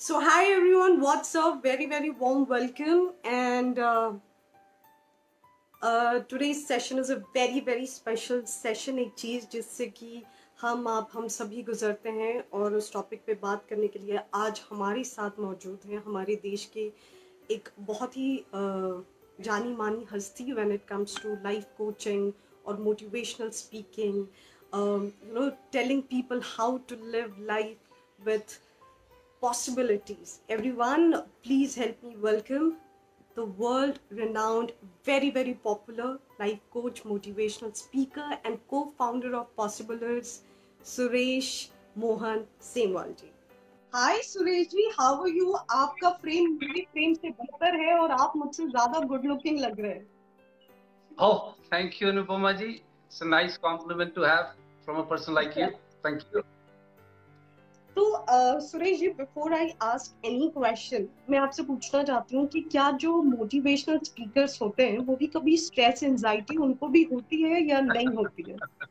So, hi everyone, what's up? Very, very warm welcome. And uh, uh, today's session is a very, very special session. एक चीज़ जिससे कि हम आप हम सभी गुजरते हैं और उस टॉपिक पे बात करने के लिए आज हमारे साथ मौजूद हैं हमारे देश के एक बहुत ही जानी मानी हस्ती when it comes to life coaching और motivational speaking you know telling people how to live life with possibilities. Everyone, please help me welcome the world renowned, very, very popular life coach, motivational speaker, and co founder of Possiblers, Suresh Mohan Senwal ji. Hi Suresh ji how are you आपका frame मेरे frame से बेहतर है और आप मुझसे ज्यादा good looking लग रहे हैं Oh, thank you, Anupama ji. It's a nice compliment to have from a person like you. Thank you. तो Suresh ji before I ask any question मैं आपसे पूछना चाहती हूँ कि क्या जो मोटिवेशनल स्पीकर्स होते हैं वो भी कभी स्ट्रेस एंजाइटी उनको भी होती है या नहीं होती है?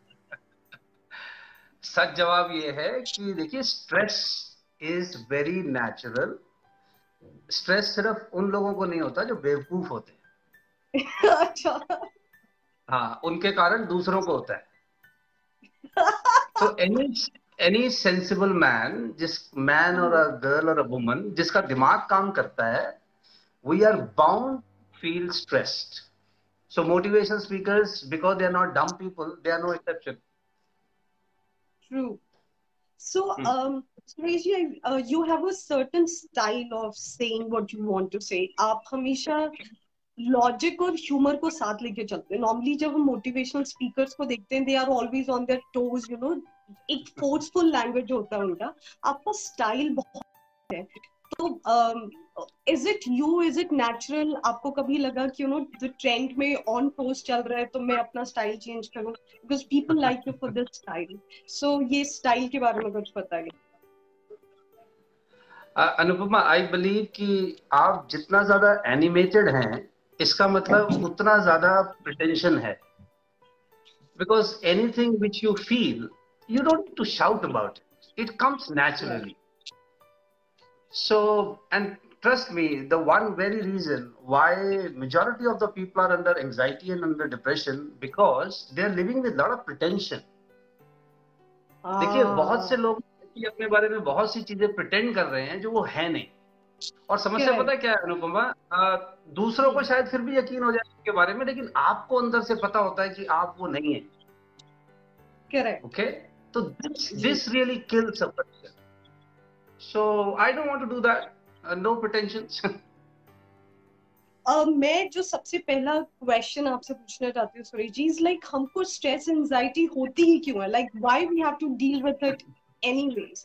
सच जवाब ये है कि देखिए stress is very natural stress सिर्फ़ उन लोगों को नहीं होता जो बेवकूफ़ होते हैं। अच्छा। हाँ उनके कारण दूसरों को होता है। तो एनी एनी सेंसिबल मैन जिस मैन और अ गर्ल और अ वुमन जिसका दिमाग काम करता है we are bound feel stressed so motivational speakers because they are not dumb people they are no exception True. So, Hmm. um, Suresh, ji, uh, you have a certain style of saying what you want to say. आप हमेशा logic और humour को साथ लेके चलते हैं normally जब हम मोटिवेशनल स्पीकर्स को देखते हैं they are always on their toes you know एक फोर्सफुल लैंग्वेज होता है उनका। आपका स्टाइल बहुत है। तो is it you is it natural आपको कभी लगा कि यू नो द ट्रेंड में ऑन टोज चल रहा है तो मैं अपना स्टाइल चेंज करूँ? Because people like you for this style so ये स्टाइल के बारे में कुछ बताइए अनुपमा आई बिलीव कि आप जितना ज़्यादा एनिमेटेड हैं, इसका मतलब उतना ज़्यादा प्रिटेंशन है। Because anything which you feel you don't to shout about it it comes naturally so and trust me the one very reason why majority of the people are under anxiety and under depression because they are living with lot of pretension देखिए बहुत से लोग अपने बारे में बहुत सी चीज़ें pretend कर रहे हैं जो वो है नहीं और समस्या Correct. पता है क्या है अनुपमा दूसरों को शायद फिर भी यकीन हो जाए उसके बारे में लेकिन आपको अंदर से पता होता है कि आप वो नहीं है करेक्ट ओके तो this this really kills a person so I don't want to do that no pretensions Uh, मैं जो सबसे पहला क्वेश्चन आपसे पूछना चाहती हूँ सुरेश जी इज़ लाइक हमको स्ट्रेस एंजाइटी होती ही क्यों है? Like why we have to deal with it anyways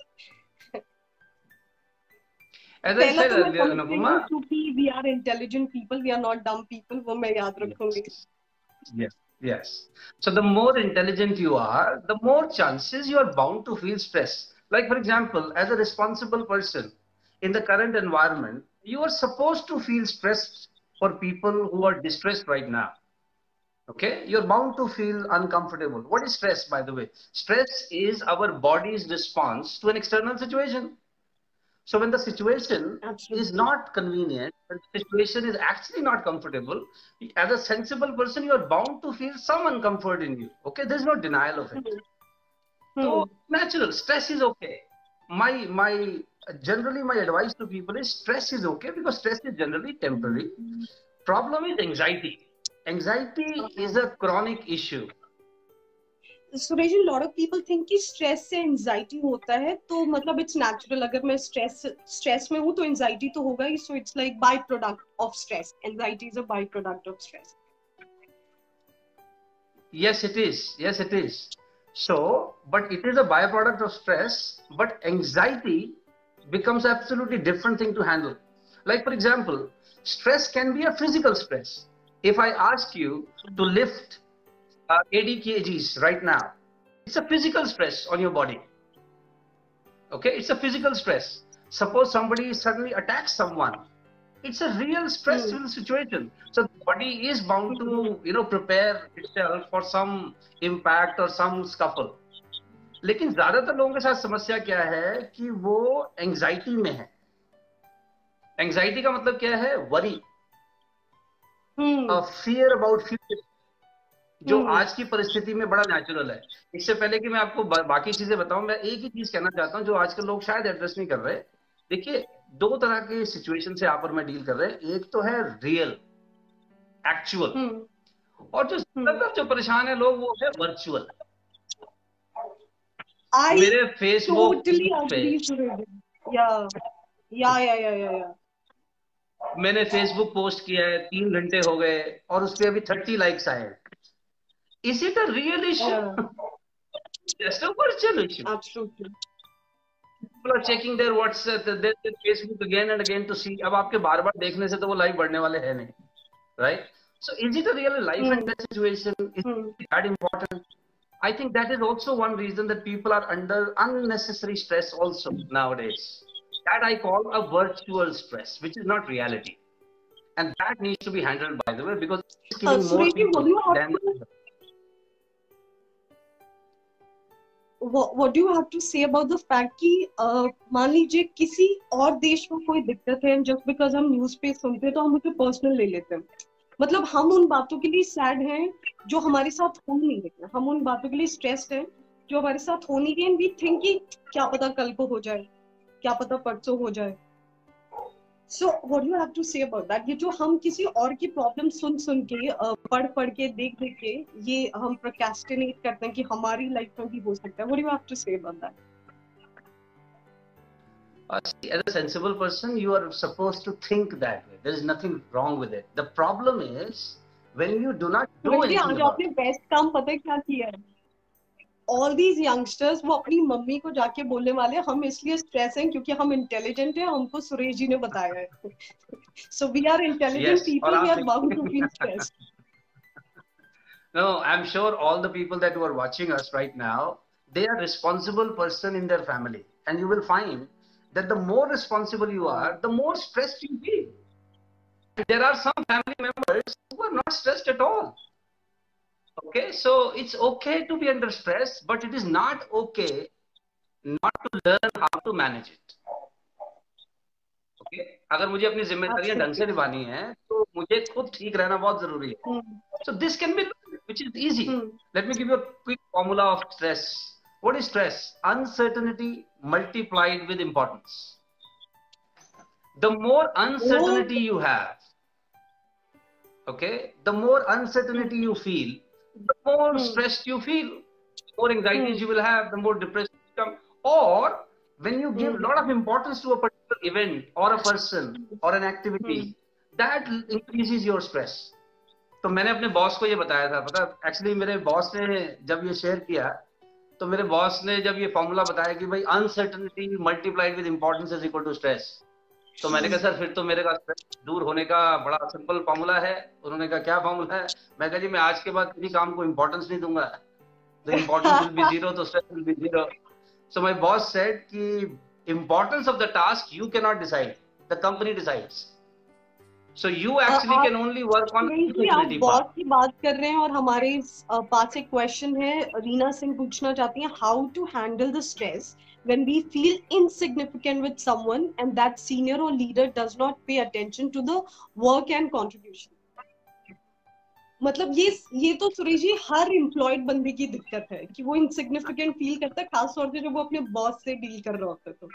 we are intelligent people we are not dumb people वो मैं याद रखूँगी। Yes, yes. So the more intelligent you are, the more chances you are bound to feel stress. Like for example, as a responsible person in the current environment, you are supposed to feel stressed for people who are distressed right now. Okay, you're bound to feel uncomfortable. What is stress, by the way? Stress is our body's response to an external situation. So when the situation Absolutely. is not convenient, when the situation is actually not comfortable, as a sensible person, you are bound to feel some uncomfort in you. Okay, there's no denial of it. Hmm. So natural, stress is okay. My my generally my advice to people is stress is okay because stress is generally temporary. Problem is anxiety. Anxiety is a chronic issue. Suresh lot of people think कि stress से anxiety होता है तो मतलब it's natural अगर मैं stress stress में हूँ तो एंजाइटी तो होगा ही so it's like byproduct of stress anxiety is a byproduct of stress Yes, it is. Yes, it is. So, but it is a byproduct of stress, but anxiety becomes absolutely different thing to handle. Like, for example, stress can be a physical stress. If I ask you to lift uh, 80 kgs right now, it's a physical stress on your body. Okay, it's a physical stress. Suppose somebody suddenly attacks someone, it's a real stressful situation. So the body is bound to, you know, prepare itself for some impact or some scuffle. लेकिन ज़्यादातर लोगों के साथ समस्या क्या है कि वो एंजाइटी में है एंग्जाइटी का मतलब क्या है worry hmm fear about future जो हम्म आज की परिस्थिति में बड़ा नेचुरल है। इससे पहले कि मैं आपको बा, बाकी चीज़ें बताऊँ मैं एक ही चीज़ कहना चाहता हूँ जो आजकल लोग शायद एड्रेस नहीं कर रहे। देखिए दो तरह के सिचुएशन से यहाँ पर मैं डील कर रहे हैं। एक तो है रियल एक्चुअल हम्म। और जो हम्म। ज़्यादातर जो परेशान है लोग वो है वर्चुअल I मेरे फेसबुक totally पे yeah, yeah, yeah, yeah, yeah. मैंने फेसबुक पोस्ट किया है तीन घंटे हो गए और उस पर अभी थर्टी लाइक्स आए Is it a real issue Yeah, just a virtual issue absolutely. people are checking their WhatsApp, their, their Facebook again and again to see. अब आपके बार बार देखने से तो वो लाइव बढ़ने वाले हैं नहीं, right? So is it a real life and Hmm. death situation? Is Hmm. it that important? I think that is also one reason that people are under unnecessary stress also nowadays. That I call a virtual stress, which is not reality, and that needs to be handled by the way because it's Uh, killing more Suresh, what people do you have than. to what, have to say about the fact कि मान लीजिए किसी और देश में कोई दिक्कत है जस्ट बिकॉज़ हम न्यूज़ पे सुनते हैं तो हम उसे पर्सनल ले लेते हैं। मतलब हम उन बातों के लिए सैड हैं जो हमारे साथ हो नहीं रही हम उन बातों के लिए स्ट्रेस्ड हैं जो हमारे साथ हो नहीं रही एंड वी थिंक क्या पता कल को हो जाए क्या पता परसों हो जाए। So what you have to say about that ये जो हम किसी और की प्रॉब्लम सुन सुन के पढ़ पढ़ के देख देख के ये हम प्रोक्रेस्टिनेट करते हैं कि हमारी लाइफ में भी हो सकता है what you have to say about that Uh, as a sensible person, you are supposed to think that way. There is nothing wrong with it. The problem is when you do not do anything आपने. Best काम पता है क्या किया है all these youngsters वो अपनी mummy को जाके बोलने वाले हम इसलिए स्ट्रेस हैं क्योंकि हम इंटेलिजेंट हैं हमको सुरेश जी ने बताया है so we are intelligent people we are bound to feel stress No, I'm sure all the people that who are watching us right now, they are responsible person in their family, and you will find that the more responsible you are, the more stressed you feel. There are some family members who are not stressed at all. Okay, so it's okay to be under stress, but it is not okay not to learn how to manage it. Okay, अगर मुझे अपनी जिम्मेदारियां ढंग से निभानी है तो मुझे खुद ठीक रहना बहुत जरूरी है So this can be learned, which is easy. Let me give you a quick formula of stress. What is stress? Uncertainty multiplied with importance. The more uncertainty you have, okay, the more uncertainty you feel, the more Hmm. stressed you feel, the more anxieties Hmm. you will have, the more depressed you become. Or when you give a Hmm. lot of importance to a particular event or a person or an activity, mm. that increases your stress. तो मैंने अपने boss को ये बताया था पता actually मेरे boss ने जब ये शेयर किया तो मेरे बॉस ने जब ये फॉर्मूला बताया कि भाई uncertainty multiplied with importance is equal to stress तो मैंने कहा सर फिर तो मेरे का दूर होने का बड़ा सिंपल फॉर्मूला है। उन्होंने कहा क्या फॉर्मूला है? मैं कहा जी मैं आज के बाद किसी काम को इंपॉर्टेंस नहीं दूँगा। The importance will be zero तो stress will be zero so my boss said कि importance of the task you can not decide the company decides so you actually can only work on आप boss की बात कर रहे हैं और हमारे पास एक क्वेश्चन है रीना सिंह पूछना चाहती हैं how to handle the stress when we feel insignificant with someone and that senior or leader does not pay attention to the work and contribution. मतलब ये ये तो सुरेश जी हर एम्प्लॉयड बंदे की दिक्कत है कि वो इनसिग्निफिकेंट फील करता है खासतौर से जब वो अपने बॉस से डील कर रहा होता तो।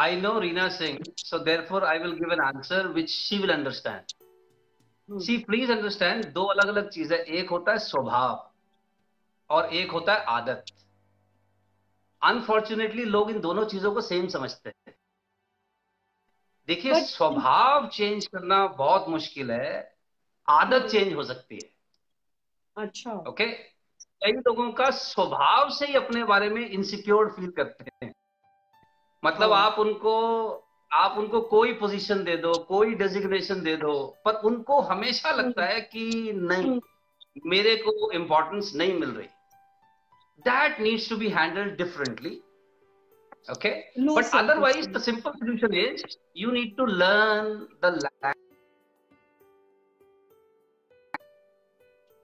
I know Reena Singh so therefore I will give an answer which she will understand see please understand दो अलग-अलग चीज़ें एक होता है स्वभाव। और एक होता है आदत। अनफॉर्चुनेटली लोग इन दोनों चीज़ों को सेम समझते हैं। देखिए स्वभाव चेंज करना बहुत मुश्किल है। आदत. चेंज हो सकती है। अच्छा। Okay okay? कई लोगों का स्वभाव से ही अपने बारे में इनसिक्योर फील करते हैं। मतलब हाँ। आप उनको आप उनको कोई पोजीशन दे दो कोई डेजिग्नेशन दे दो पर उनको हमेशा लगता है कि नहीं मेरे को इंपॉर्टेंस नहीं मिल रही। That needs to be handled differently okay Low but otherwise self-esteem. the simple solution is you need to learn the language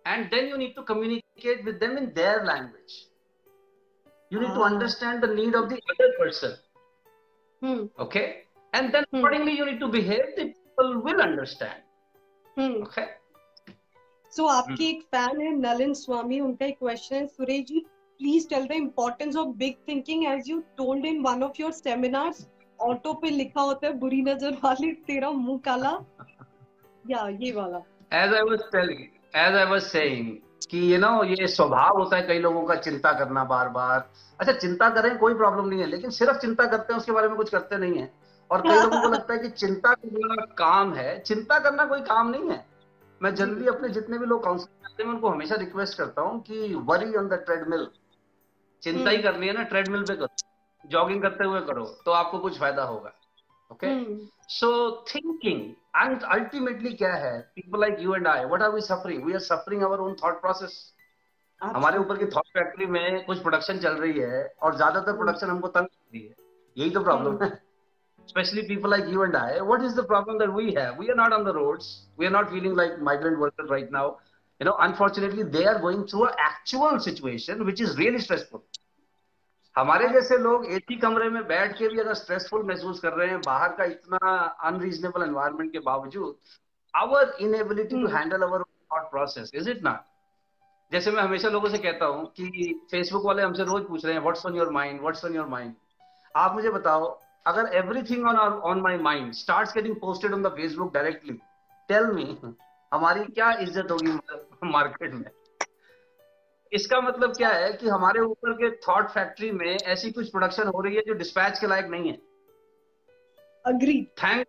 and then you need to communicate with them in their language you need to Ah. understand the need of the other person Hmm. Okay, and then Hmm. accordingly you need to behave. The people will understand. Hmm. Okay. So आपके एक fan है नलिन स्वामी उनका एक question है सुरेश जी please tell the importance of big thinking as you told in one of your seminars auto पे लिखा होता है बुरी नज़र वाले तेरा मुँह काला। या ये वाला। As I was telling, as I was saying, कि यू नो ये स्वभाव होता है कई लोगों का चिंता करना बार बार अच्छा चिंता करें कोई प्रॉब्लम नहीं है लेकिन सिर्फ़ चिंता करते हैं उसके बारे में कुछ करते नहीं है। और कई लोगों को लगता है कि चिंता करना काम है चिंता करना कोई काम नहीं है। मैं जनरली अपने जितने भी लोग काउंसलिंग करते हैं उनको हमेशा रिक्वेस्ट करता हूँ कि वरी ऑन द ट्रेडमिल चिंता ही करनी है ना ट्रेडमिल पे करो जॉगिंग करते हुए करो तो आपको कुछ फ़ायदा होगा okay hmm, so thinking and ultimately क्या है people like you and I what are we suffering we are suffering our own thought process हमारे ऊपर की थॉट फैक्ट्री में कुछ प्रोडक्शन चल रही है और ज़्यादातर प्रोडक्शन हमको तंग कर रही है। यही तो प्रॉब्लम है। Especially people like you and I, what is the problem that we have? We are not on the roads. We are not feeling like migrant workers right now. You know, unfortunately, they are going through an actual situation which is really stressful. हमारे जैसे लोग एक ही कमरे में बैठ के भी अगर स्ट्रेसफुल महसूस कर रहे हैं बाहर का इतना अनरीजनेबल एनवायरनमेंट के बावजूद our inability to. Handle our thought process is it not जैसे मैं हमेशा लोगों से कहता हूँ कि फेसबुक वाले हमसे रोज पूछ रहे हैं what's on your mind what's on your mind आप मुझे बताओ अगर everything on on my mind starts getting posted on the Facebook directly tell me हमारी क्या इज़्ज़त होगी मार्केट में? इसका मतलब क्या है कि हमारे ऊपर के थॉट फैक्ट्री में ऐसी कुछ प्रोडक्शन हो रही है जो डिस्पैच के लायक नहीं है। अग्री थैंक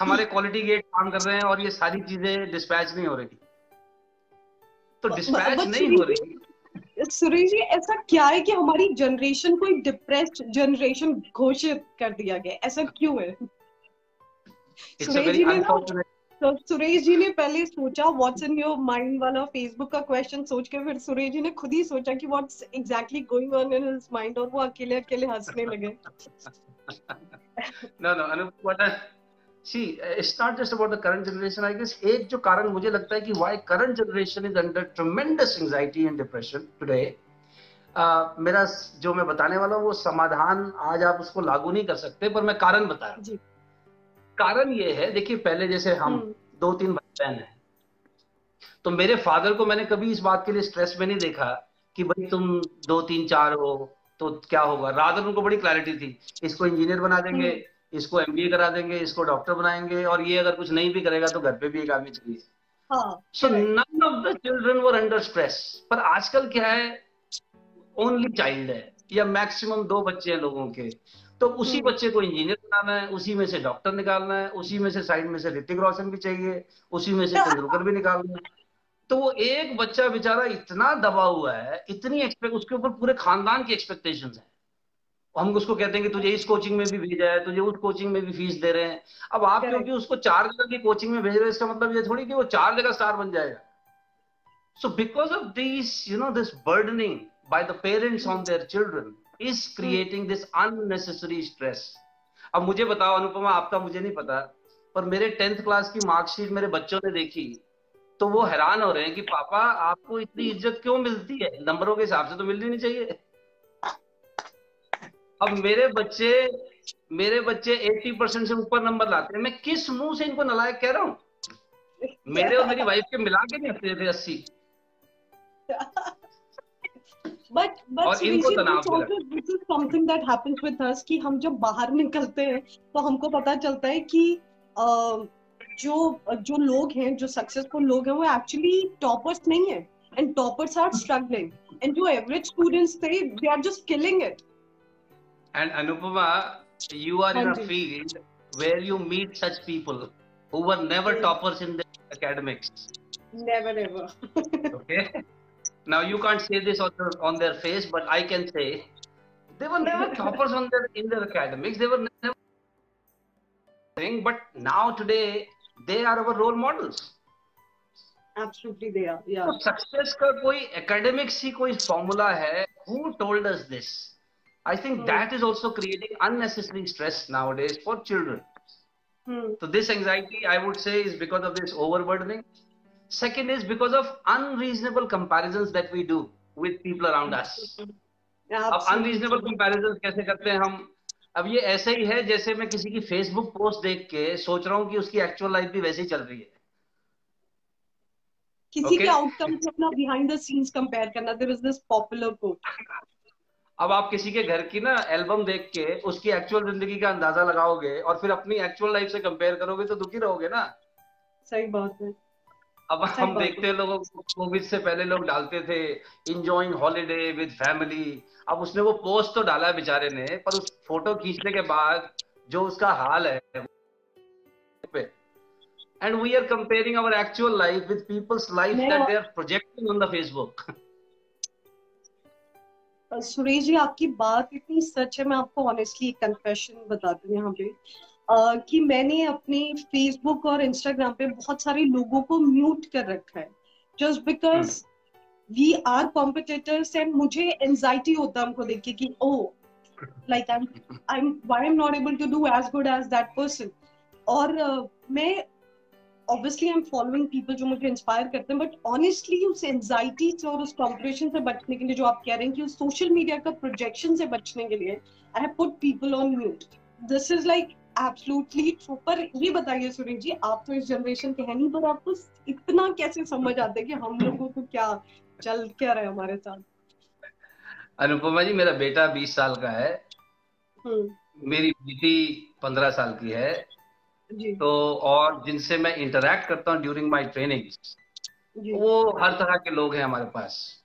हमारे क्वालिटी गेट काम कर रहे हैं और ये सारी चीज़ें डिस्पैच नहीं हो रही। तो डिस्पैच नहीं हो रही। सुरेश जी ऐसा क्या है कि हमारी जनरेशन को एक डिप्रेस्ड जनरेशन घोषित कर दिया गया ऐसा क्यों है? सुरेश जी ने तो सुरेश जी ने पहले सोचा व्हाट्स इन योर माइंड वाला फेसबुक का क्वेश्चन सोच के फिर सुरेश जी ने खुद ही सोचा कि what's exactly going on in his mind और वो अकेले अकेले हंसने लगे। No Anup, what I, see it's not just about the current generation i guess एक जो कारण मुझे लगता है कि current generation is under tremendous anxiety and depression today uh, मेरा जो मैं बताने वाला हूँ वो समाधान आज आप उसको लागू नहीं कर सकते पर मैं कारण बता रहा हूँ। जी। कारण ये है देखिए पहले जैसे हम हम्म, दो तीन भाई बहन हैं तो मेरे फादर को मैंने कभी इस बात के लिए स्ट्रेस में नहीं देखा कि भाई तुम दो तीन चार हो तो क्या होगा? रात उनको बड़ी क्लैरिटी थी इसको इंजीनियर बना देंगे इसको एमबीए करा देंगे इसको डॉक्टर बनाएँगे और ये अगर कुछ नहीं भी करेगा तो घर पे भी एक आदमी चाहिए। So none of the children were under stress पर आजकल क्या है ओनली चाइल्ड है या मैक्सिमम दो बच्चे हैं लोगों के। तो उसी हम्म। बच्चे को इंजीनियर बनाना है उसी में से डॉक्टर निकालना है उसी में से साइड में से ऋतिक रोशन भी चाहिए उसी में से तेंदुलकर भी निकालना है तो वो एक बच्चा बेचारा इतना दबा हुआ है इतनी एक्सपेक्ट उसके ऊपर पूरे खानदान की एक्सपेक्टेशन है हम उसको कहते हैं कि तुझे इस कोचिंग में भी भेजा है तुझे उस कोचिंग में भी फ़ीस दे रहे हैं अब आप. क्योंकि उसको चार जगह की कोचिंग में भेज रहे हैं इसका मतलब ये थोड़ी कि वो चार जगह स्टार बन जाएगा so because of this you know, this burdening by the parents on their children is creating this unnecessary stress. अब मुझे बताओ अनुपमा आपका मुझे नहीं पता पर मेरे टेंथ क्लास की मार्कशीट मेरे बच्चों ने देखी तो वो हैरान हो रहे हैं कि पापा आपको इतनी इज़्ज़त क्यों मिलती है? नंबरों के हिसाब से तो मिलनी नहीं चाहिए. अब मेरे बच्चे मेरे बच्चे 80 परसेंट से ऊपर नंबर लाते हैं। मैं किस मुँह से इनको नलायक कह रहा हूँ? मेरे और मेरी वाइफ के मिला के नहीं थे अस्सी। But but. This is something that happens with us कि हम जब बाहर निकलते हैं तो हमको पता चलता है कि अ, जो जो लोग हैं जो सक्सेसफुल लोग हैं वो एक्चुअली टॉपर्स नहीं है and toppers are struggling and जो एवरेज स्टूडेंट्स थे they are just killing it you are in a ਹਾਂਜੀ। field where you meet such people who were never Yes. toppers in their academics. Never ever Okay. now you can't say this on their, on their face, but I can say they were never toppers on their in their academics. They were never. thing, But now today they are our role models. Absolutely they are या तो success का कोई academics ही कोई formula है who told us this I think Hmm. That is also creating unnecessary stress nowadays for children so this anxiety i would say is because of this overburdening Second is because of unreasonable comparisons that we do with people around us. अब unreasonable comparison कैसे करते हैं हम? अब ये ऐसे ही है जैसे मैं किसी की फेसबुक पोस्ट देख के सोच रहा हूँ कि उसकी एक्चुअल लाइफ भी वैसे ही चल रही है। किसी okay. के आउटकम से अपना बिहाइंड द सीन्स कंपेयर करना there is this popular quote अब आप किसी के घर की ना एल्बम देख के उसकी एक्चुअल ज़िंदगी का अंदाज़ा लगाओगे और फिर अपनी एक्चुअल लाइफ से कंपेयर करोगे तो दुखी रहोगे ना। सही बात है। अब हम देखते हैं लोगों को कोविड से पहले लोग डालते थे इंजॉइंग हॉलीडे विद फैमिली अब उसने वो पोस्ट तो डाला है बेचारे ने पर उस फ़ोटो खींचने के बाद जो उसका हाल है and we are comparing our actual life with people's life that they are projecting on the Facebook Suresh ji आपकी बात इतनी सच है मैं आपको ऑनेस्टली एक कन्फेशन बता दूँ यहाँ पे। Uh, कि मैंने अपने फेसबुक और इंस्टाग्राम पे बहुत सारे लोगों को म्यूट कर रखा है। Just because we are competitors and मुझे एंजाइटी होता है हमको देख के कि ओ like I am why am not able to do as good as that person और uh, मैं obviously I am following people जो मुझे इंस्पायर करते हैं बट ऑनेस्टली उस एंजाइटी से और उस कॉम्पिटिशन से बचने के लिए जो आप कह रहे हैं कि उस सोशल मीडिया का प्रोजेक्शन से बचने के लिए I have put people on mute this is like absolutely true पर ये बताइए सुरेश जी आप तो इस जनरेशन के हैं नहीं पर आपको इतना कैसे समझ आता है कि हम लोगों को क्या चल क्या रहे हमारे साथ? अनुपमा जी मेरा बेटा बीस साल का है। हम्म। मेरी बेटी पंद्रह साल की है। जी. तो और जिनसे मैं इंटरेक्ट करता हूँ ड्यूरिंग माई ट्रेनिंग वो हर तरह के लोग हैं हमारे पास।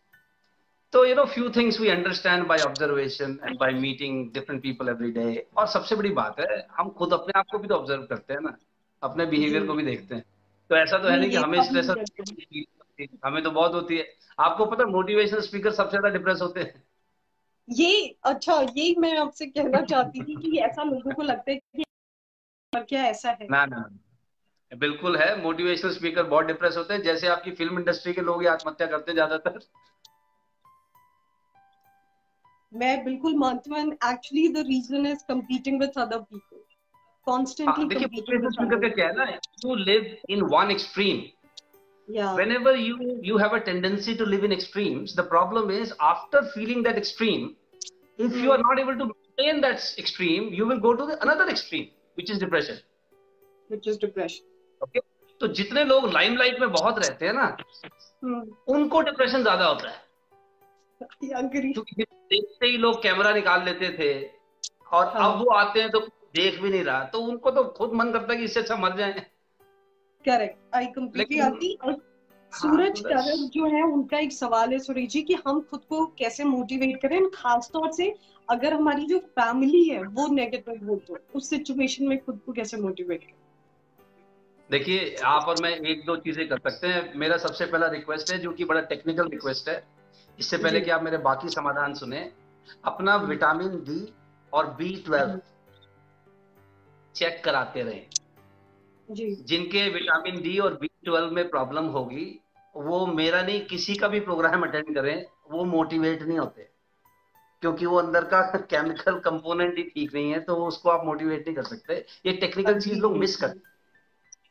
तो you know few things we understand by observation and by meeting different people every day और सबसे बड़ी बात है हम खुद अपने आप को भी तो ऑब्ज़र्व करते हैं ना। अपने बिहेवियर को भी देखते हैं। तो ऐसा तो है नहीं कि हमें स्ट्रेस हमें तो बहुत होती है। आपको पता मोटिवेशनल स्पीकर सबसे ज़्यादा डिप्रेस होते हैं? ये अच्छा ये मैं आपसे कहना चाहती थी कि ऐसा लोगों को लगता है कि क्या ऐसा है? ना ना बिल्कुल है मोटिवेशनल स्पीकर बहुत डिप्रेस होते हैं। जैसे आपकी फ़िल्म इंडस्ट्री के लोग आत्महत्या करते हैं ज़्यादातर। मैं बिल्कुल मानती हूँ actually the reason is competing with other people constantly देखिए क्या है ना you live in one extreme. Whenever you you have a tendency to live in extremes, the problem is after feeling that extreme, if mm. you are not able to maintain that extreme, you will go to the another extreme. Which is depression which is depression okay तो जितने लोग limelight में बहुत रहते हैं ना hmm. उनको depression ज़्यादा होता है देखते ही लोग कैमरा निकाल लेते थे और हाँ. अब वो आते हैं तो देख भी नहीं रहा। तो उनको तो खुद मन करता है कि इससे अच्छा मर जाए। करेक्ट आई कंप्लीटली आती और सूरज हाँ, तो जो है उनका एक सवाल है सुरेश जी कि हम खुद को कैसे मोटिवेट करें? खास तौर से अगर हमारी जो फैमिली है वो नेगेटिव हो तो उस सिचुएशन में खुद को कैसे मोटिवेट करें? देखिए आप और मैं एक दो चीज़ें कर सकते हैं। मेरा सबसे पहला रिक्वेस्ट है जो कि बड़ा टेक्निकल रिक्वेस्ट है। इससे पहले कि आप मेरे बाकी समाधान सुने अपना विटामिन डी और बी ट्वेल्व चेक कराते रहे। जिनके विटामिन डी और बी ट्वेल्व में प्रॉब्लम होगी वो मेरा नहीं किसी का भी प्रोग्राम अटेंड करें वो मोटिवेट नहीं होते। क्योंकि वो अंदर का केमिकल कंपोनेंट ही ठीक नहीं है तो उसको आप मोटिवेट नहीं कर सकते। ये टेक्निकल चीज़ लोग मिस करते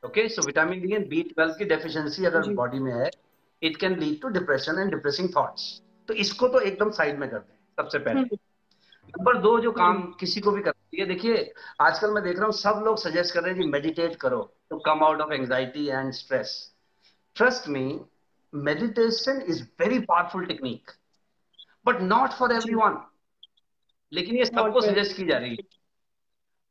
okay so vitamin D and B twelve की डेफिशिएंसी अगर बॉडी में है it can lead to depression and depressing thoughts तो इसको तो एकदम साइड में कर दें सबसे पहले। हम्म। नंबर दो जो काम हम्म। किसी को भी करती है देखिए आजकल मैं देख रहा हूँ सब लोग सजेस्ट कर रहे हैं कि मेडिटेट करो to come out of anxiety and stress trust me meditation is very powerful technique but not for every लेकिन ये सबको सजेस्ट की जा रही है हाँ।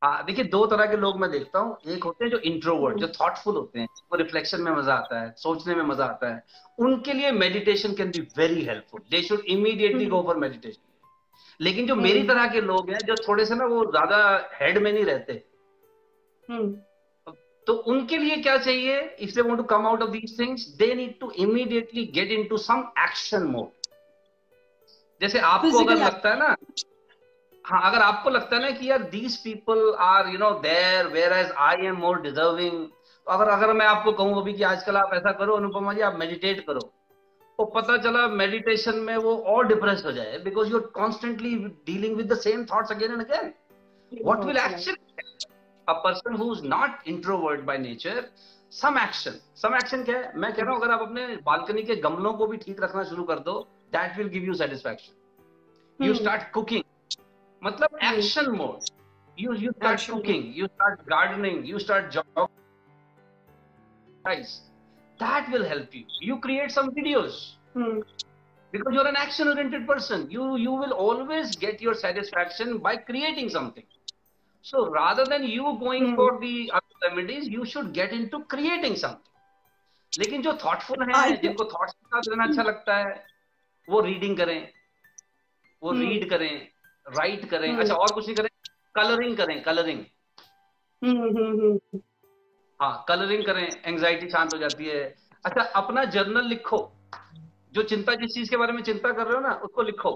देखिए दो तरह के लोग मैं देखता हूँ। एक होते हैं जो इंट्रोवर्ट जो थॉटफुल होते हैं वो रिफ्लेक्शन में मज़ा आता है सोचने में मज़ा आता है। उनके लिए meditation can be very helpful they should immediately go for meditation लेकिन जो मेरी। तरह के लोग हैं जो थोड़े से ना वो ज़्यादा हेड में नहीं रहते। हम्म। तो उनके लिए क्या चाहिए? If they want to come out of these things they need to immediately get into some action mode जैसे आपको अगर लगता है ना हाँ अगर आपको लगता है ना कि यार these people are you know there where as I am more deserving तो अगर अगर मैं आपको कहूँ अभी कि आजकल आप ऐसा करो अनुपमा जी आप मेडिटेट करो तो पता चला मेडिटेशन में वो और डिप्रेस हो जाए because you are constantly dealing with the same thoughts again and again what will actually a person who is not introvert by nature some action some action क्या है? मैं कह रहा हूँ अगर आप अपने बालकनी के गमलों को भी ठीक रखना शुरू कर दो that will give you satisfaction you start cooking मतलब action mode you start Actually. cooking you start gardening you start jogging that will help you you create some videos Hmm. because you're an action oriented person you you will always get your satisfaction by creating something so rather than you going Hmm. for the other remedies you should get into creating something लेकिन जो thoughtful हैं जिनको thoughts के साथ रहना अच्छा लगता है वो रीडिंग करें वो Hmm. रीड करें राइट करें Hmm. अच्छा और कुछ नहीं करें कलरिंग करें कलरिंग hmm, hmm. हाँ कलरिंग करें एंजाइटी शांत हो जाती है। अच्छा अपना जर्नल लिखो। जो चिंता जिस चीज़ के बारे में चिंता कर रहे हो ना उसको लिखो।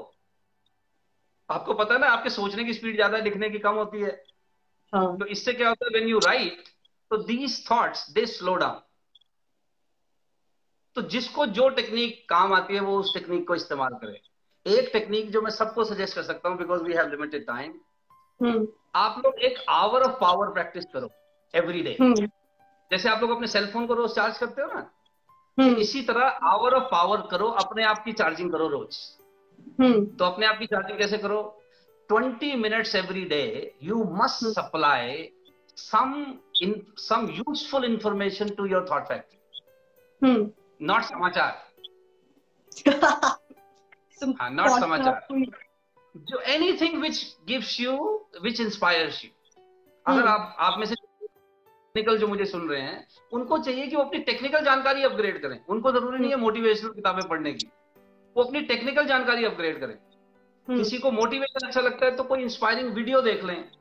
आपको पता है ना आपके सोचने की स्पीड ज़्यादा है लिखने की कम होती है। हाँ। तो इससे क्या होता है व्हेन यू राइट तो these thoughts they slow down तो जिसको जो टेक्निक काम आती है वो उस टेक्निक को इस्तेमाल करे। एक टेक्निक जो मैं सबको सजेस्ट कर सकता हूँ because we have limited time. आप लोग एक आवर ऑफ़ पावर प्रैक्टिस करो एवरी डे Hmm. जैसे आप लोग अपने सेल फ़ोन को रोज चार्ज करते हो ना Hmm. इसी तरह आवर ऑफ़ पावर करो अपने आप की चार्जिंग करो रोज Hmm. तो अपने आप की चार्जिंग कैसे करो 20 minutes every day you must supply some in some useful information to your thought factory. Not समाचार Some हाँ, not समाचार। जो anything which gives you which inspires you अगर हम्म। आप आप में से टेक्निकल जो मुझे सुन रहे हैं उनको चाहिए कि वो अपनी टेक्निकल जानकारी अपग्रेड करें। उनको ज़रूरी नहीं है मोटिवेशनल किताबें पढ़ने की। वो अपनी टेक्निकल जानकारी अपग्रेड करें। Hmm. किसी को मोटिवेशन अच्छा लगता है तो कोई इंस्पायरिंग वीडियो देख लें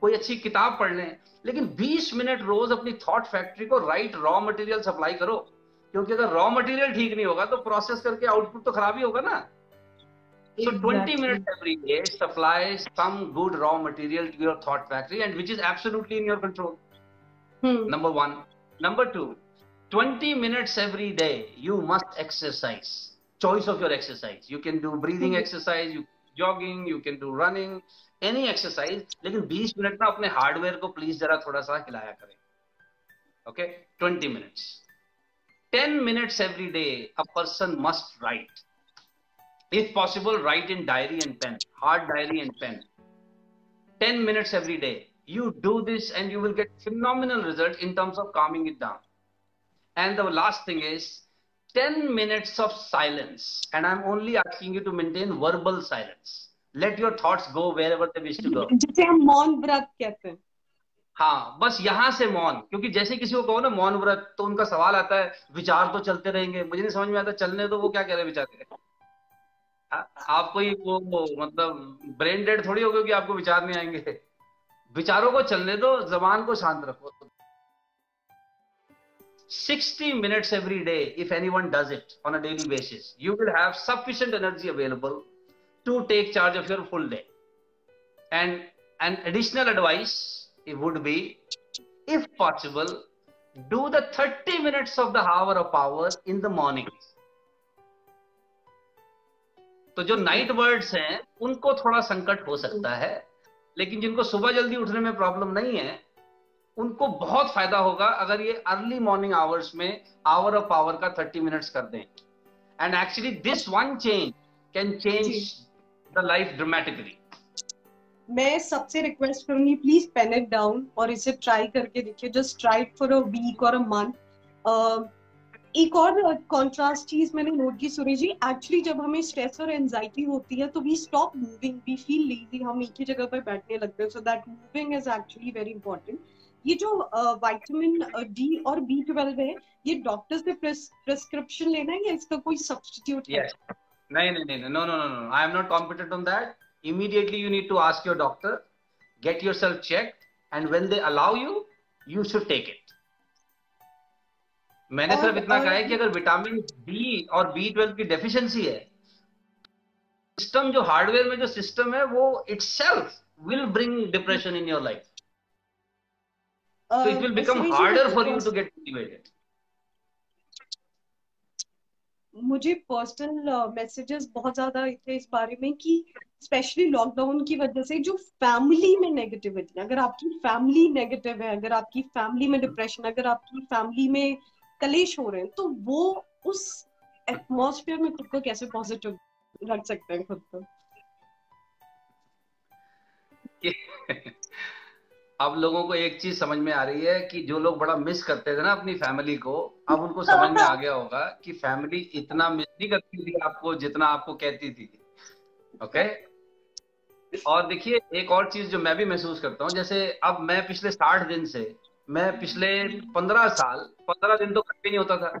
कोई अच्छी किताब पढ़ लें लेकिन 20 मिनट रोज अपनी थॉट फैक्ट्री को राइट रॉ मटेरियल सप्लाई करो। क्योंकि अगर रॉ मटेरियल ठीक नहीं होगा तो प्रोसेस करके आउटपुट तो खराब ही होगा ना। So 20 Exactly. minutes every day supply some good raw material to your thought factory and which is absolutely in your control. Hmm. Number one. Number two, 20 minutes every day you must exercise. Choice of your exercise. You can do breathing Hmm. exercise, you jogging, you can do running, any exercise. लेकिन 20 minute में अपने hardware को please जरा थोड़ा सा हिलाया करें. Okay? 20 minutes. 10 minutes every day a person must write. if possible write in diary and pen hard diary and pen 10 minutes every day you do this and you will get phenomenal result in terms of calming it down and the last thing is 10 minutes of silence and i'm only asking you to maintain verbal silence let your thoughts go wherever they wish to go जिसे हम मौन व्रत कहते हैं हाँ बस यहाँ से मौन क्योंकि जैसे किसी को कहो ना मौन व्रत तो उनका सवाल आता है विचार तो चलते रहेंगे मुझे नहीं समझ में आता चलने तो वो क्या कह रहे हैं बेचारे आपको ये वो मतलब ब्रेन डेड थोड़ी हो गई कि आपको विचार नहीं आएँगे। विचारों को चलने दो, जबान को शांत रखो। Sixty minutes every day if anyone does it on daily basis you will have sufficient energy available to take charge of your full day and an additional advice it would be if possible do the thirty minutes of the hour of power in the mornings तो जो night birds हैं उनको थोड़ा संकट हो सकता है लेकिन जिनको सुबह जल्दी उठने में प्रॉब्लम नहीं है उनको बहुत फ़ायदा होगा अगर ये अर्ली मॉर्निंग आवर्स में आवर ऑफ़ पावर का 30 मिनट्स कर दें। And actually this one change can change the life dramatically मैं सबसे रिक्वेस्ट करूँगी प्लीज़ पेन इट डाउन और इसे ट्राई करके देखिए just try for a week और अ मंथ एक और कॉन्ट्रास्ट चीज़ मैंने नोट की, सुरेश जी एक्चुअली जब हमें स्ट्रेस और एंजाइटी होती है तो we stop moving we feel lazy हम एक ही जगह पर बैठने लगते हैं। So that moving is actually very important ये जो विटामिन डी और बी ट्वेल्व है, ये डॉक्टर से प्रिस्क्रिप्शन लेना है या इसका कोई सब्सटीट्यूट है. नहीं नहीं नहीं no no no no I am not competent on that immediately you need to ask your doctor, get yourself checked, and when they allow you you should take it. मैंने सिर्फ़ इतना कहा है कि अगर विटामिन डी और B twelve की deficiency है सिस्टम जो हार्डवेयर में जो सिस्टम है वो itself will bring depression in your life so it will become harder for you to get motivated. मुझे पर्सनल मैसेजेस बहुत ज़्यादा थे इस बारे में कि स्पेशली लॉकडाउन की वजह से जो फैमिली में नेगेटिविटी अगर आपकी फैमिली नेगेटिव है अगर आपकी फैमिली में डिप्रेशन अगर आपकी फैमिली में कलेश हो रहे हैं तो वो उस एटमॉस्फेयर में खुद को कैसे पॉजिटिव रख सकते हैं खुद को? अब लोगों को एक चीज़ समझ में आ रही है कि जो लोग बड़ा मिस करते थे ना अपनी फैमिली को, अब उनको समझ में आ गया होगा कि फैमिली इतना मिस नहीं करती थी आपको जितना आपको कहती थी। ओके और देखिए, एक और चीज़ जो मैं भी महसूस करता हूँ, जैसे अब मैं पिछले साठ दिन से मैं पिछले पंद्रह साल पंद्रह दिन तो घर पे नहीं होता था।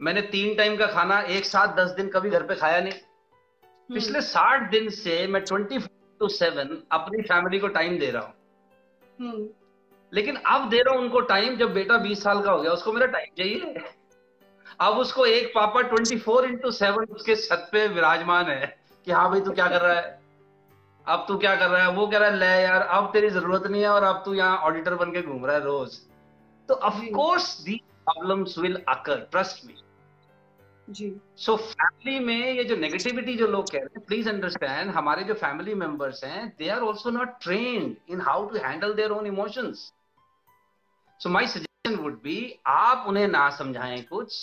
मैंने तीन टाइम का खाना एक साथ दस दिन कभी घर पे खाया नहीं। हम्म। पिछले साठ दिन से मैं ट्वेंटी टू सेवन अपनी फैमिली को टाइम दे रहा हूँ। हम्म। लेकिन अब दे रहा हूँ उनको टाइम जब बेटा बीस साल का हो गया उसको मेरा टाइम चाहिए। अब उसको एक पापा ट्वेंटी फोर इंटू सेवन उसके छत पे विराजमान है कि हाँ भाई तू क्या कर रहा है? अब तू क्या कर रहा है? वो कह रहा है ले यार अब तेरी ज़रूरत नहीं है और अब तू यहाँ ऑडिटर बन के घूम रहा है रोज. तो of course the problems will occur trust me ji. So so, family में ये जो नेगेटिविटी जो लोग कह रहे हैं प्लीज़ अंडरस्टैंड हमारे जो फैमिली मेंबर्स हैं they are also not trained in how to handle their own emotions so my suggestion would be आप उन्हें ना समझाएँ कुछ।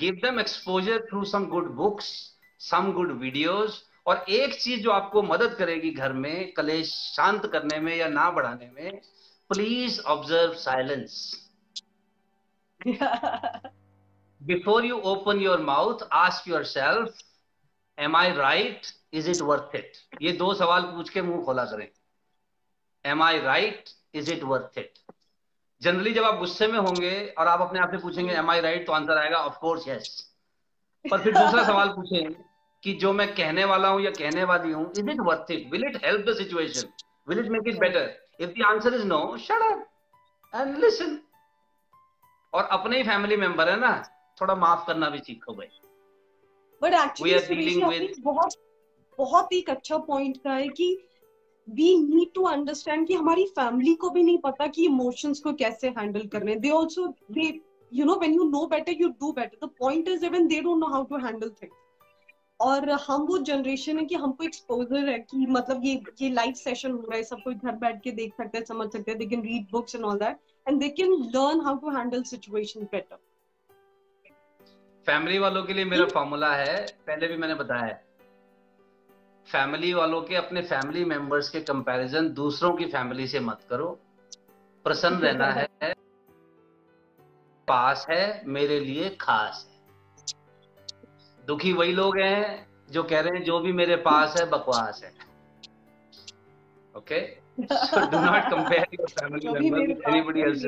Give them exposure through some good books some good videos और एक चीज़ जो आपको मदद करेगी घर में कलेश शांत करने में या ना बढ़ाने में please observe silence before you open your mouth ask yourself am I right is it worth it ये दो सवाल पूछ के मुँह खोला करें। Am I right is it worth it generally जब आप गुस्से में होंगे और आप अपने आप से पूछेंगे एम आई राइट तो आंसर आएगा ऑफ़ कोर्स यस पर फिर दूसरा सवाल पूछेंगे कि जो मैं कहने वाला हूँ या कहने वाली हूँ is it worth it will it help the situation will it make it better if the answer is no shut up and listen और अपने ही फैमिली मेंबर है ना थोड़ा माफ़ करना भी सीखो भाई। बट एक्चुअली बहुत बहुत एक अच्छा पॉइंट का है कि वी नीड टू अंडरस्टैंड कि हमारी फैमिली को भी नहीं पता कि इमोशंस को कैसे हैंडल करने they also they you know when you know better you do better the point is even they don't know how to handle things और हम वो जनरेशन है कि हमको एक्सपोजर है कि मतलब ये ये लाइव सेशन हो रहा है, सब कोई घर बैठ के देख सकते हैं, समझ सकते हैं they can read books and all that and they can learn how to handle situation better family वालों के लिए मेरा फॉर्मूला है, पहले भी मैंने बताया है। फैमिली वालों के अपने फैमिली मेंबर्स के कंपैरिजन दूसरों की फैमिली से मत करो। प्रसन्न रहना है, पास है, मेरे लिए खास है। दुखी वही लोग हैं जो कह रहे हैं जो भी मेरे पास है बकवास है. Okay do not compare your family member anybody else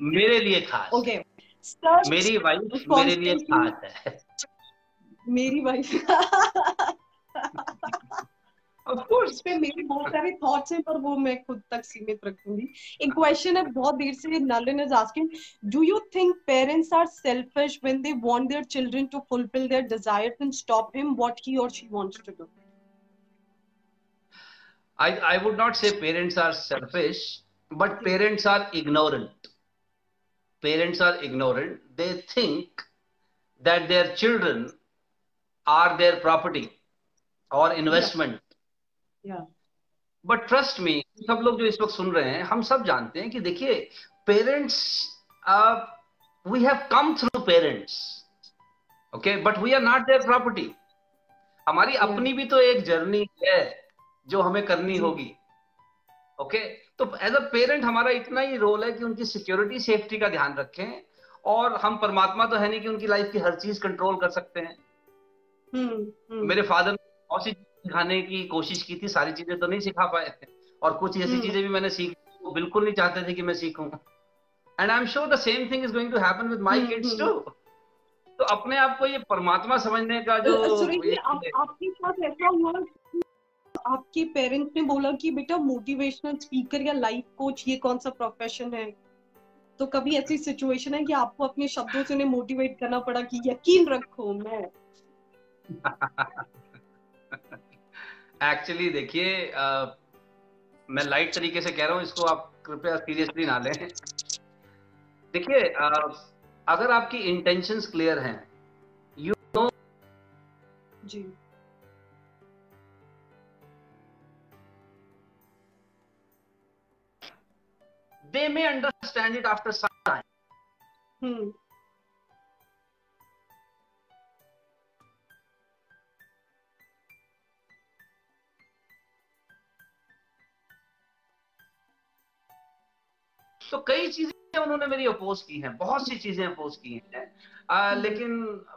मेरे लिए खास ओके okay. मेरी वाइफ मेरे लिए खास है. मेरी वाइफ ऑफ़ कोर्स पे मेरे बहुत सारे थॉट्स हैं पर वो मैं खुद तक सीमित रखूँगी एक क्वेश्चन है बहुत देर से Nalin is asking do you think parents are selfish when they want their children to fulfil their desires and stop him what he और she wants to do I, I would not say parents are selfish, but parents are ignorant. parents are ignorant. They think that their children are their property or investment. Yeah. But trust me सब लोग जो इस वक्त सुन रहे हैं हम सब जानते हैं कि देखिए parents we have come through parents okay but we are not their property हमारी yeah. अपनी भी तो एक जर्नी है जो हमें करनी होगी ओके okay? तो एज अ पेरेंट हमारा इतना ही रोल है कि उनकी सिक्योरिटी सेफ्टी का ध्यान रखें और हम परमात्मा तो है नहीं कि उनकी लाइफ की हर चीज़ कंट्रोल कर सकते हैं हुँ, हुँ. मेरे फादर ने बहुत सी सिखाने की कोशिश की थी सारी चीज़ें तो नहीं सिखा पाए। और कुछ ऐसी चीज़ें भी मैंने सीखी वो बिल्कुल नहीं चाहते थे कि मैं सीखूं। And I am sure the same thing is going to happen with my kids too तो अपने आप को ये परमात्मा समझने का जो आपके साथ ऐसा हुआ आपके पेरेंट्स ने बोला कि बेटा मोटिवेशनल स्पीकर या लाइफ कोच ये कौन सा प्रोफेशन है? तो कभी ऐसी सिचुएशन है कि आपको अपने शब्दों से उन्हें मोटिवेट करना पड़ा कि यकीन रखो मैं। एक्चुअली देखिए मैं लाइट तरीके से कह रहा हूँ इसको आप कृपया सीरियसली ना लें देखिए अगर आपकी इंटेंशंस क्लियर हैं यू नो जी they may understand it after some time. Hmm. उन्होंने मेरी अपोज की हैं बहुत सी चीज़ें अपोज की हैं। आ, हम्म। लेकिन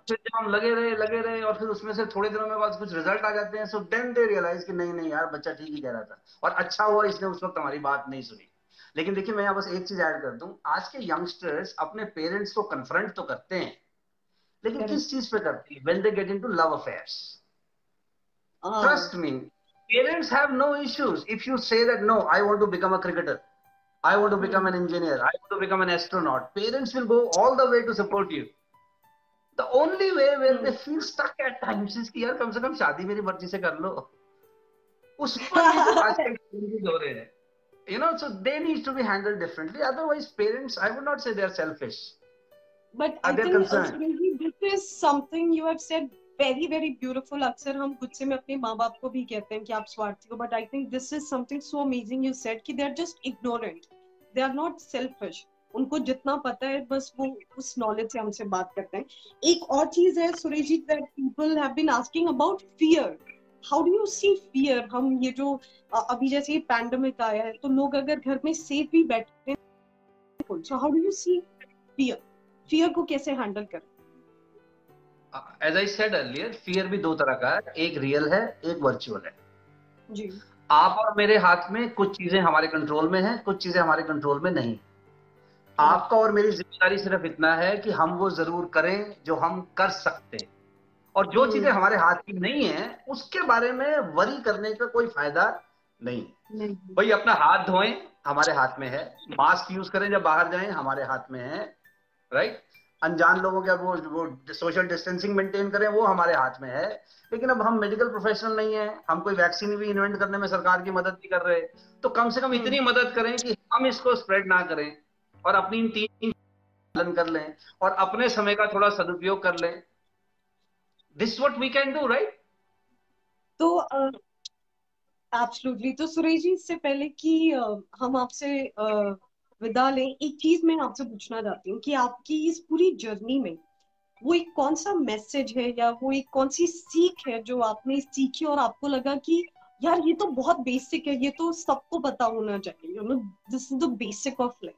फिर जब हम लगे रहे लगे रहे और फिर उसमें से थोड़े दिनों में बाद कुछ रिज़ल्ट आ जाते हैं सो देन दे रियलाइज़ कि नहीं नहीं यार बच्चा ठीक ही कह रहा था और अच्छा हुआ इसने उस वक्त हमारी बात नहीं सुनी। लेकिन देखिए मैं यहाँ बस एक चीज़ ऐड कर दूँ। आज के यंगस्टर्स अपने पेरेंट्स को कन्फ्रंट तो करते हैं लेकिन किस चीज़ पे करते हैं? When they get into love affairs trust me parents have no issues if you say that no I want to become a cricketer I want to become an engineer. I want to become an astronaut. Parents will go all the way to support you. The only way where they feel stuck at times is कि यार कम से कम शादी मेरी मर्जी से कर लो उस पर आजकल हो रहे हैं you know so they need to be handled differently otherwise parents i would not say they're selfish but i think concerned. this is something you have said very very beautiful अक्सर हम गुस्से में अपने माँ बाप को भी कहते हैं कि आप स्वार्थी हो but I think this is something so amazing you said कि they are just ignorant. They are not selfish. उनको जितना पता है, बस वो उस नॉलेज से हमसे बात करते हैं। एक और चीज़ है, Suresh ji that people have been asking about fear how do you see fear हम ये जो अभी जैसे ये पैंडमिक आया है तो लोग अगर घर में सेफ़ भी बैठे so how do you see fear fear को कैसे हैंडल कर? As I said earlier fear भी दो तरह का है एक रियल है एक वर्चुअल है। जी। आप और मेरे हाथ में कुछ चीज़ें हमारे कंट्रोल में हैं कुछ चीज़ें हमारे कंट्रोल में नहीं। आपका और मेरी ज़िम्मेदारी सिर्फ़ इतना है कि हम वो ज़रूर करें जो हम कर सकते हैं। और जो। चीज़ें हमारे हाथ की नहीं है उसके बारे में वरी करने का कोई फ़ायदा नहीं, नहीं। भाई अपना हाथ धोएँ हमारे हाथ में है। मास्क यूज़ करें जब बाहर जाएँ हमारे हाथ में है राइट अनजान लोगों के वो वो सोशल डिस्टेंसिंग मेंटेन करें वो हमारे हाथ में है। लेकिन अब हम मेडिकल प्रोफेशनल नहीं है हम कोई वैक्सीन भी इन्वेंट करने में सरकार की मदद नहीं कर रहे। तो कम से कम इतनी हम्म। मदद करें कि हम इसको स्प्रेड ना करें और अपनी तीन पालन कर लें और अपने समय का थोड़ा सदुपयोग कर लें। This what we can do right? तो एब्सोल्युटली uh, तो सुरेश जी इससे पहले कि uh, हम आपसे uh, विदा लें। एक चीज़ मैं आपसे पूछना चाहती हूँ कि आपकी इस पूरी जर्नी में वो एक कौन सा मैसेज है या वो एक कौन सी सीख है जो आपने सीखी और आपको लगा कि, यार, ये तो बहुत बेसिक है, ये तो सबको पता होना चाहिए you know this is the basic of life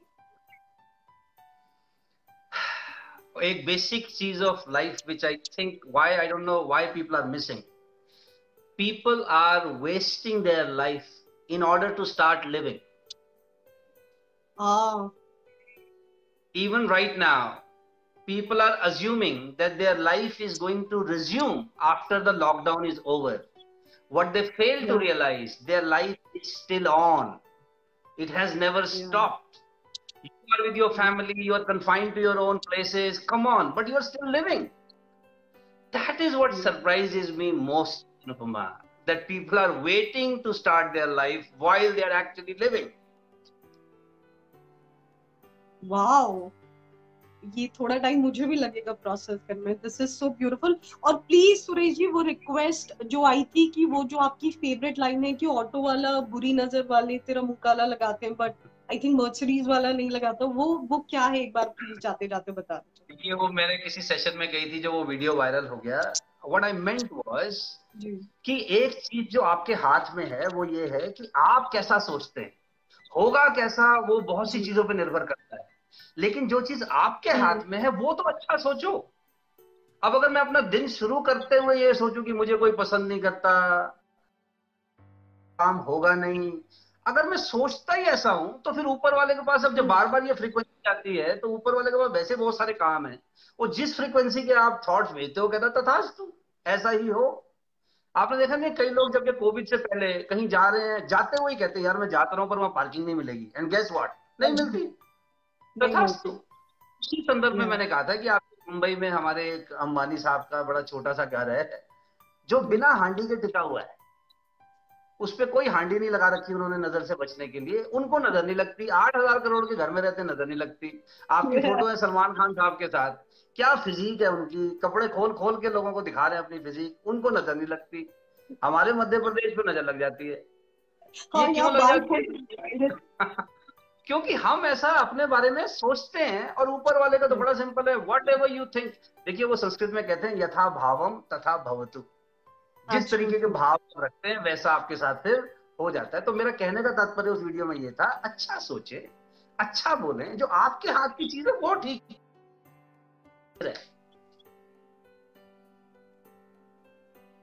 एक basic cheese of life which I think why I don't know why people are missing people are wasting their life in order to start living. Ah. Even right now, people are assuming that their life is going to resume after the lockdown is over. What they fail yeah. to realize, their life is still on. It has never yeah. stopped You are with your family, you are confined to your own places. Come on, but you are still living. That is what surprises me most, Nupama. That people are waiting to start their life while they are actually living. Wow. ये थोड़ा time मुझे भी लगेगा process करने में। This is so beautiful और please Suresh ji वो request जो आई थी कि वो जो आपकी फेवरेट लाइन है कि ऑटो वाला बुरी नज़र वाले तेरा मुकाला लगाते हैं बट आई थिंक मर्सरीज वाला नहीं लगाता। वो वो क्या है? एक बार प्लीज़ जाते जाते बता देखिए वो मैंने किसी सेशन में गई थी जो वो वीडियो वायरल हो गया। व्हाट आई मेंट वाज कि एक चीज़ जो आपके हाथ में है वो ये है कि आप कैसा सोचते हैं। होगा कैसा वो बहुत सी चीज़ों पे निर्भर करता है। लेकिन जो चीज़ आपके हम्म। हाथ में है वो तो अच्छा सोचो। अब अगर मैं अपना दिन शुरू करते हुए ये सोचूं कि मुझे कोई पसंद नहीं करता काम होगा नहीं अगर मैं सोचता ही ऐसा हूँ तो फिर ऊपर वाले के पास अब जब बार बार ये फ्रीक्वेंसी आती है तो ऊपर वाले के पास वैसे बहुत सारे काम है। वो जिस फ्रीक्वेंसी के आप थॉट भेजते हो कहता तथास तू ऐसा ही हो। आपने देखा नहीं कई लोग जब कोविड से पहले कहीं जा रहे हैं जाते हुए कहते हैं यार मैं जाता रहा हूँ पर वहाँ पार्किंग नहीं मिलेगी. एंड गेस व्हाट नहीं मिलती। तथास्तु उसी संदर्भ में मैंने कहा था कि आप मुंबई में हमारे एक अंबानी साहब का बड़ा छोटा सा घर है जो बिना हांडी के टिका हुआ है। उस पर कोई हांडी नहीं लगा रखी उन्होंने नज़र से बचने के लिए। उनको नज़र नहीं लगती। आठ हज़ार करोड़ के घर में रहते नज़र नहीं लगती। आपकी फ़ोटो है सलमान खान साहब के साथ। क्या फिजिक है उनकी? कपड़े खोल खोल के लोगों को दिखा रहे हैं अपनी फिजिक। उनको नज़र नहीं लगती। हमारे मध्य प्रदेश पे नज़र लग जाती है। ये क्यों लग जाती है? क्योंकि हम ऐसा अपने बारे में सोचते हैं और ऊपर वाले का तो बड़ा सिंपल है वट एवर यू थिंक देखिए वो संस्कृत में कहते हैं यथा भावम तथा भवतु। जिस अच्छा। तरीके के भाव रखते हैं वैसा आपके साथ फिर हो जाता है। तो मेरा कहने का तात्पर्य उस वीडियो में ये था अच्छा सोचे अच्छा बोले जो आपके हाथ की चीज़ है वो ठीक है।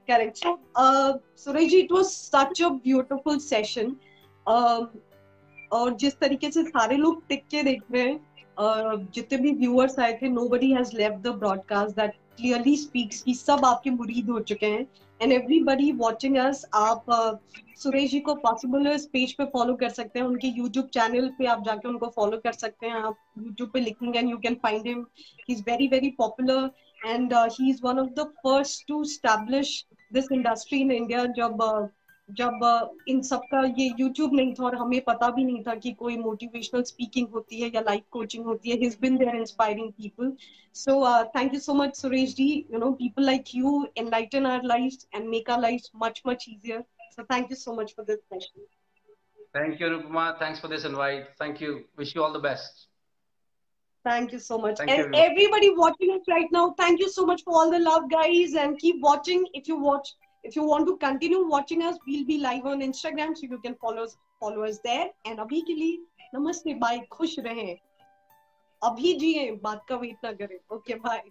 Correct. Uh, Suraj it was such a beautiful session. Uh, और जिस तरीके से सारे लोग टिक के देख रहे हैं जितने भी व्यूअर्स आए थे nobody has left the broadcast that clearly speaks कि सब आपके मुरीद हो चुके हैं। एंड एवरीबडी वाचिंग अस आप सुरेश जी को पॉसिबल इस पेज पे फॉलो कर सकते हैं। उनके यूट्यूब चैनल पे आप जाके उनको फॉलो कर सकते हैं। आप यूट्यूब पे लिखेंगे and you can find him he is very very popular and he is one of the first to establish this industry in India जब uh, जब इन सबका ये YouTube नहीं था और हमें पता भी नहीं था कि कोई मोटिवेशनल स्पीकिंग होती है या लाइफ कोचिंग होती है his there inspiring people so thank you so much Suresh ji you know people like you enlighten our life and make our life much much easier so thank you so much for this session thank you Rupma thanks for this invite thank you wish you all the best Thank you so much. Thank e- and everybody watching us right now, thank you so much for all the love, guys. And keep watching if you watch. If you want to continue watching us we'll be live on instagram so you can follow us follow us there and abhi ke liye namaste bye khush rahe abhi jiye baat ka wait na kare okay bye